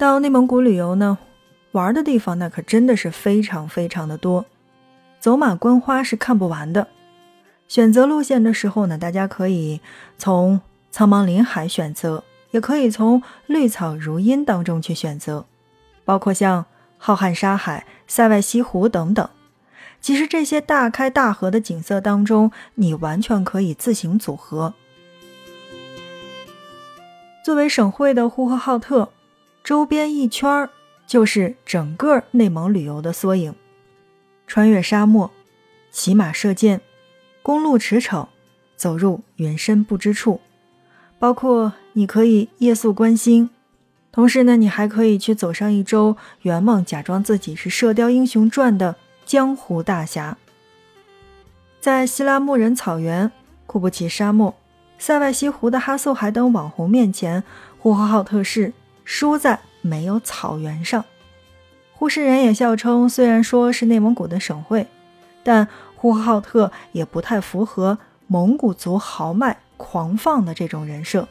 到内蒙古旅游呢，玩的地方那可真的是非常非常的多，走马观花是看不完的。选择路线的时候呢，大家可以从苍茫林海选择，也可以从绿草如茵当中去选择，包括像浩瀚沙海、塞外西湖等等。其实这些大开大合的景色当中，你完全可以自行组合。作为省会的呼和浩特，周边一圈儿就是整个内蒙旅游的缩影。穿越沙漠，骑马射箭，公路驰骋，走入云深不知处。包括你可以夜宿观星，同时呢，你还可以去走上一周圆梦，假装自己是《射雕英雄传》的。江湖大侠，在希拉木仁草原、库布齐沙漠、塞外西湖的哈素海等网红面前，呼和浩特市输在没有草原上。呼市人也笑称，虽然说是内蒙古的省会，但呼和浩特也不太符合蒙古族豪迈狂放的这种人设。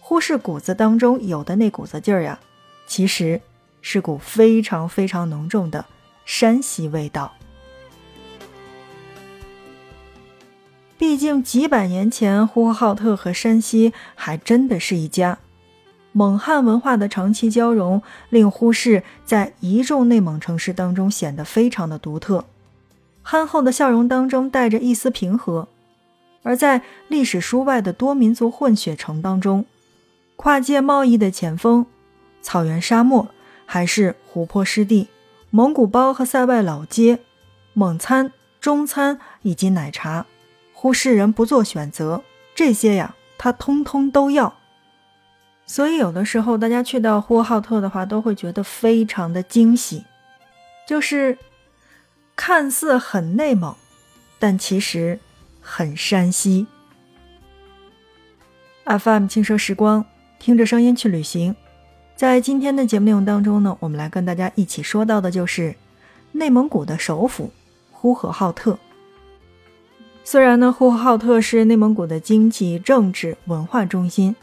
呼市骨子当中有的那股子劲儿呀，其实是股非常非常浓重的。山西味道，毕竟几百年前，呼和浩特和山西还真的是一家。蒙汉文化的长期交融，令呼市在一众内蒙城市当中显得非常的独特。憨厚的笑容当中带着一丝平和，而在历史书外的多民族混血城当中，跨界贸易的前锋，草原沙漠还是湖泊湿地。蒙古包和塞外老街，蒙餐、中餐以及奶茶，呼市人不做选择，这些呀，他通通都要。所以有的时候大家去到呼和浩特的话，都会觉得非常的惊喜，就是看似很内蒙，但其实很山西。FM 轻奢时光，听着声音去旅行。在今天的节目内容当中呢，我们来跟大家一起说到的就是内蒙古的首府呼和浩特。虽然呢，呼和浩特是内蒙古的经济、政治、文化中心，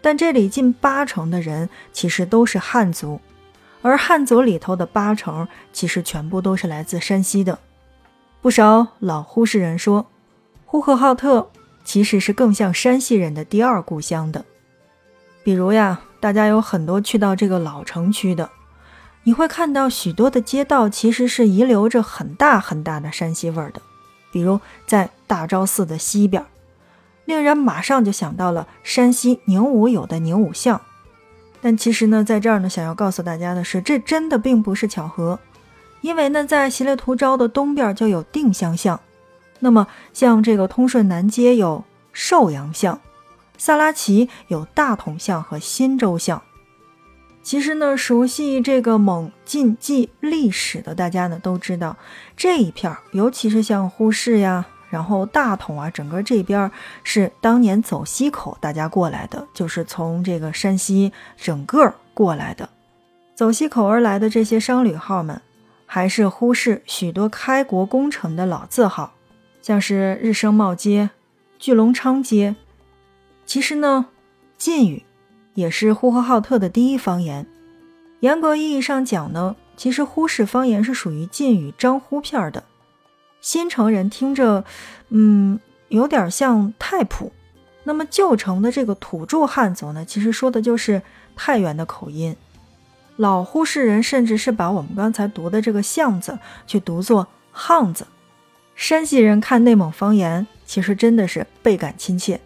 但这里近八成的人其实都是汉族，而汉族里头的八成其实全部都是来自山西的。不少老呼市人说，呼和浩特其实是更像山西人的第二故乡的，比如呀。大家有很多去到这个老城区的，你会看到许多的街道其实是遗留着很大很大的山西味儿的，比如在大昭寺的西边，令人马上就想到了山西宁武有的宁武巷。但其实呢，在这儿呢，想要告诉大家的是，这真的并不是巧合，因为呢，在习列图昭的东边就有定襄巷，那么像这个通顺南街有寿阳巷。萨拉齐有大同巷和新洲巷。其实呢，熟悉这个蒙晋冀历史的大家呢都知道，这一片，尤其是像呼市呀，然后大同啊，整个这边是当年走西口大家过来的，就是从这个山西整个过来的，走西口而来的这些商旅号们，还是呼市许多开国功臣的老字号，像是日升茂街、聚龙昌街。其实呢，晋语也是呼和浩特的第一方言。严格意义上讲呢，其实呼市方言是属于晋语张呼片的。新城人听着，嗯，有点像太普。那么旧城的这个土著汉族呢，其实说的就是太原的口音。老呼市人甚至是把我们刚才读的这个巷子去读作巷子。山西人看内蒙方言，其实真的是倍感亲切。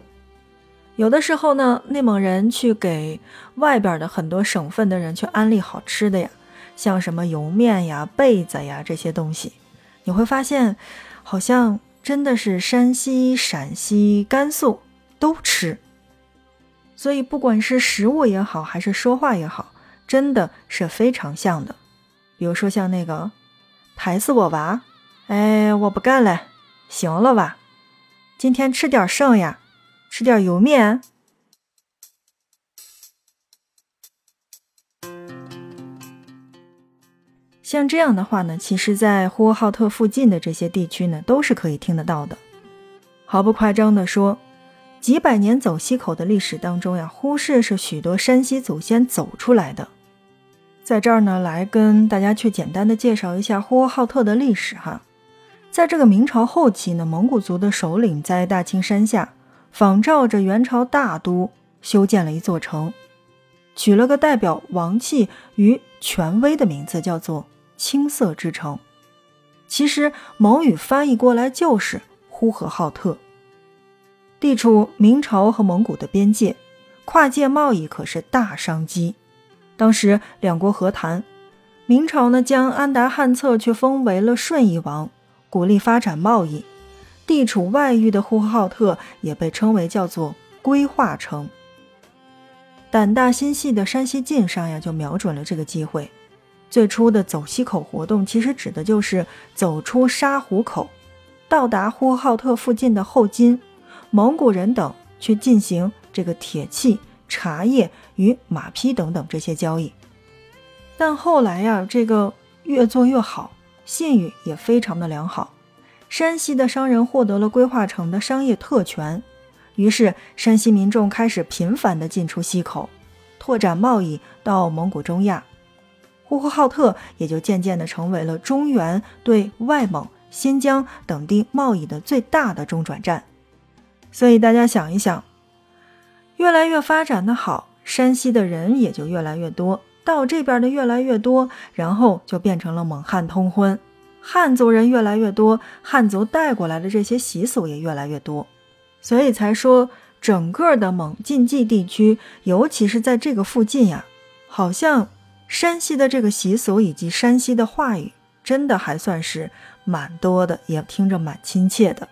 有的时候呢，内蒙人去给外边的很多省份的人去安利好吃的呀，像什么油面呀、被子呀这些东西，你会发现，好像真的是山西、陕西、甘肃都吃。所以不管是食物也好，还是说话也好，真的是非常像的。比如说像那个“抬死我娃”，哎，我不干了，行了吧？今天吃点剩呀。吃点油面。像这样的话呢，其实，在呼和浩特附近的这些地区呢，都是可以听得到的。毫不夸张的说，几百年走西口的历史当中呀，呼市是许多山西祖先走出来的。在这儿呢，来跟大家去简单的介绍一下呼和浩特的历史哈。在这个明朝后期呢，蒙古族的首领在大青山下仿照着元朝大都修建了一座城，取了个代表王气与权威的名字，叫做青色之城。其实蒙语翻译过来就是呼和浩特。地处明朝和蒙古的边界，跨界贸易可是大商机。当时两国和谈，明朝呢将安达汉策却封为了顺义王，鼓励发展贸易。地处外域的呼和浩特也被称为叫做归化城。胆大心细的山西晋商呀，就瞄准了这个机会。最初的走西口活动，其实指的就是走出沙湖口，到达呼和浩特附近的后金、蒙古人等，去进行这个铁器。茶叶与马匹等等这些交易，但后来呀，这个越做越好，信誉也非常的良好。山西的商人获得了规划城的商业特权，于是山西民众开始频繁的进出西口，拓展贸易到蒙古中亚，呼和浩特也就渐渐的成为了中原对外蒙、新疆等地贸易的最大的中转站。所以大家想一想。越来越发展的好，山西的人也就越来越多，到这边的越来越多，然后就变成了蒙汉通婚，汉族人越来越多，汉族带过来的这些习俗也越来越多，所以才说整个的蒙晋冀地区，尤其是在这个附近呀，好像山西的这个习俗以及山西的话语，真的还算是蛮多的，也听着蛮亲切的。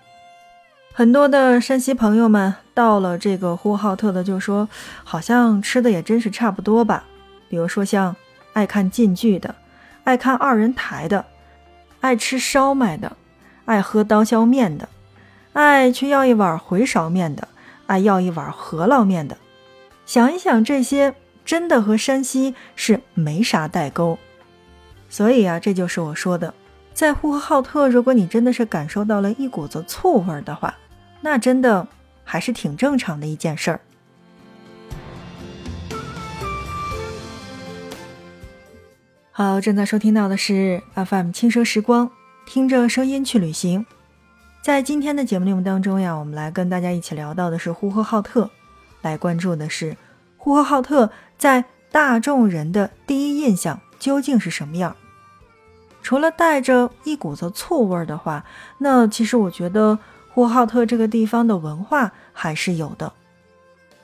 很多的山西朋友们到了这个呼和浩特的，就说好像吃的也真是差不多吧。比如说像爱看晋剧的，爱看二人台的，爱吃烧麦的，爱喝刀削面的，爱去要一碗回勺面的，爱要一碗饸饹面的。想一想，这些真的和山西是没啥代沟。所以啊，这就是我说的。在呼和浩特，如果你真的是感受到了一股子醋味儿的话，那真的还是挺正常的一件事儿。好，正在收听到的是 FM 轻奢时光，听着声音去旅行。在今天的节目内容当中呀，我们来跟大家一起聊到的是呼和浩特，来关注的是呼和浩特在大众人的第一印象究竟是什么样。除了带着一股子醋味儿的话，那其实我觉得呼和浩特这个地方的文化还是有的。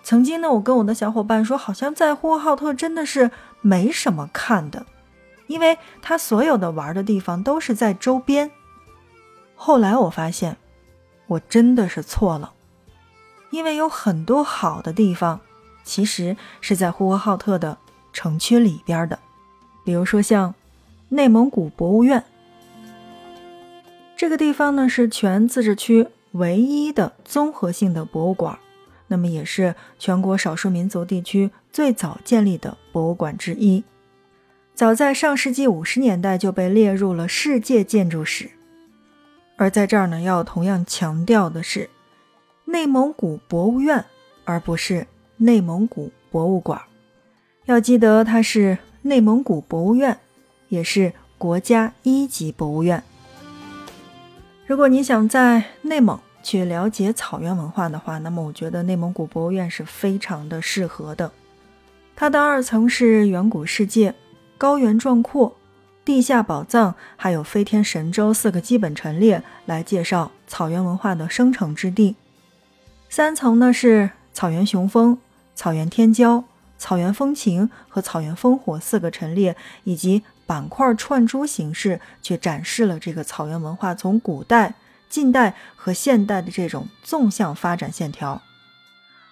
曾经呢，我跟我的小伙伴说，好像在呼和浩特真的是没什么看的，因为他所有的玩的地方都是在周边。后来我发现，我真的是错了，因为有很多好的地方，其实是在呼和浩特的城区里边的，比如说像。内蒙古博物院，这个地方呢是全自治区唯一的综合性的博物馆，那么也是全国少数民族地区最早建立的博物馆之一。早在上世纪五十年代就被列入了世界建筑史。而在这儿呢，要同样强调的是，内蒙古博物院，而不是内蒙古博物馆。要记得它是内蒙古博物院。也是国家一级博物院。如果你想在内蒙去了解草原文化的话，那么我觉得内蒙古博物院是非常的适合的。它的二层是远古世界、高原壮阔、地下宝藏，还有飞天神州四个基本陈列来介绍草原文化的生成之地。三层呢是草原雄风、草原天骄、草原风情和草原烽火四个陈列，以及。板块串珠形式，却展示了这个草原文化从古代、近代和现代的这种纵向发展线条。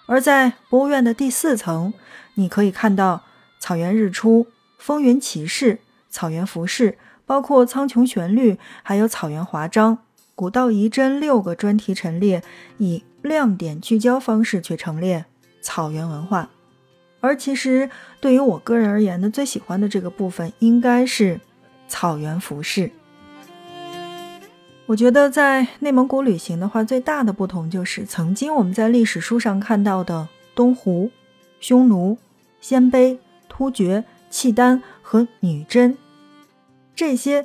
而在博物院的第四层，你可以看到草原日出、风云骑士、草原服饰，包括苍穹旋律，还有草原华章、古道遗珍六个专题陈列，以亮点聚焦方式去陈列草原文化。而其实对于我个人而言呢，最喜欢的这个部分应该是草原服饰。我觉得在内蒙古旅行的话，最大的不同就是曾经我们在历史书上看到的东胡、匈奴、鲜卑、突厥、契丹和女真，这些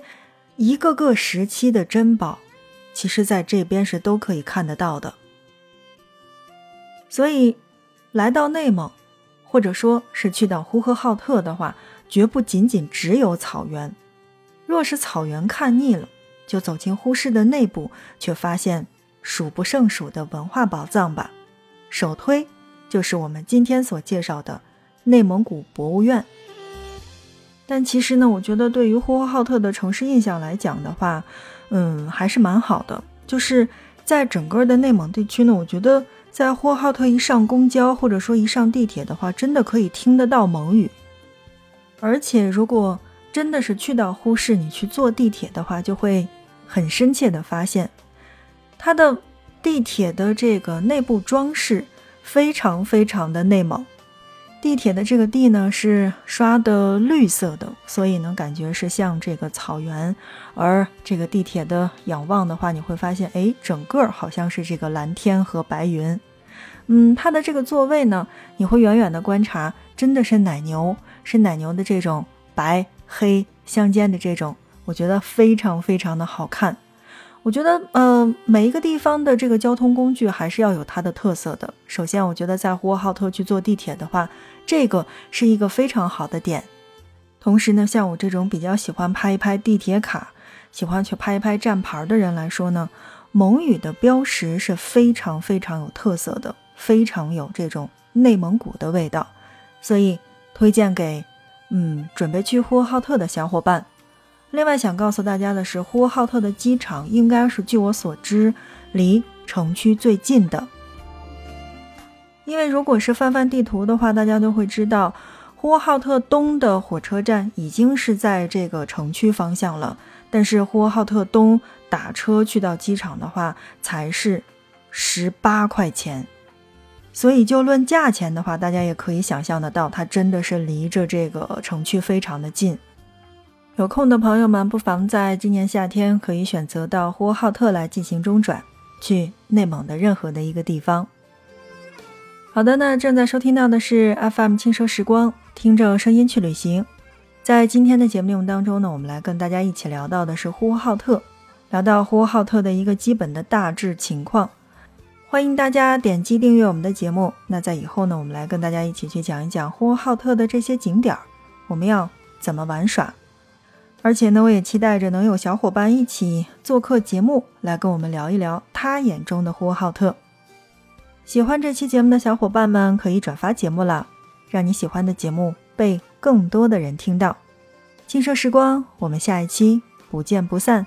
一个个时期的珍宝，其实在这边是都可以看得到的。所以，来到内蒙，或者说是去到呼和浩特的话，绝不仅仅只有草原。若是草原看腻了，就走进呼市的内部，却发现数不胜数的文化宝藏吧。首推就是我们今天所介绍的内蒙古博物院。但其实呢，我觉得对于呼和浩特的城市印象来讲的话，嗯，还是蛮好的。就是在整个的内蒙地区呢，我觉得在呼和浩特一上公交或者说一上地铁的话，真的可以听得到蒙语。而且如果真的是去到呼市，你去坐地铁的话，就会很深切的发现，它的地铁的这个内部装饰非常非常的内蒙。地铁的这个地呢是刷的绿色的，所以呢感觉是像这个草原。而这个地铁的仰望的话，你会发现，哎，整个好像是这个蓝天和白云。嗯，它的这个座位呢，你会远远的观察，真的是奶牛，是奶牛的这种白黑相间的这种，我觉得非常非常的好看。我觉得，呃，每一个地方的这个交通工具还是要有它的特色的。首先，我觉得在呼和浩特去坐地铁的话，这个是一个非常好的点。同时呢，像我这种比较喜欢拍一拍地铁卡、喜欢去拍一拍站牌的人来说呢，蒙语的标识是非常非常有特色的，非常有这种内蒙古的味道，所以推荐给嗯准备去呼和浩特的小伙伴。另外想告诉大家的是，呼和浩特的机场应该是据我所知离城区最近的。因为如果是翻翻地图的话，大家都会知道，呼和浩特东的火车站已经是在这个城区方向了，但是呼和浩特东打车去到机场的话才是十八块钱，所以就论价钱的话，大家也可以想象得到，它真的是离着这个城区非常的近。有空的朋友们，不妨在今年夏天可以选择到呼和浩特来进行中转，去内蒙的任何的一个地方。好的，那正在收听到的是 FM 轻奢时光，听着声音去旅行。在今天的节目内容当中呢，我们来跟大家一起聊到的是呼和浩特，聊到呼和浩特的一个基本的大致情况。欢迎大家点击订阅我们的节目。那在以后呢，我们来跟大家一起去讲一讲呼和浩特的这些景点儿，我们要怎么玩耍。而且呢，我也期待着能有小伙伴一起做客节目，来跟我们聊一聊他眼中的呼和浩特。喜欢这期节目的小伙伴们可以转发节目了，让你喜欢的节目被更多的人听到。轻奢时光，我们下一期不见不散。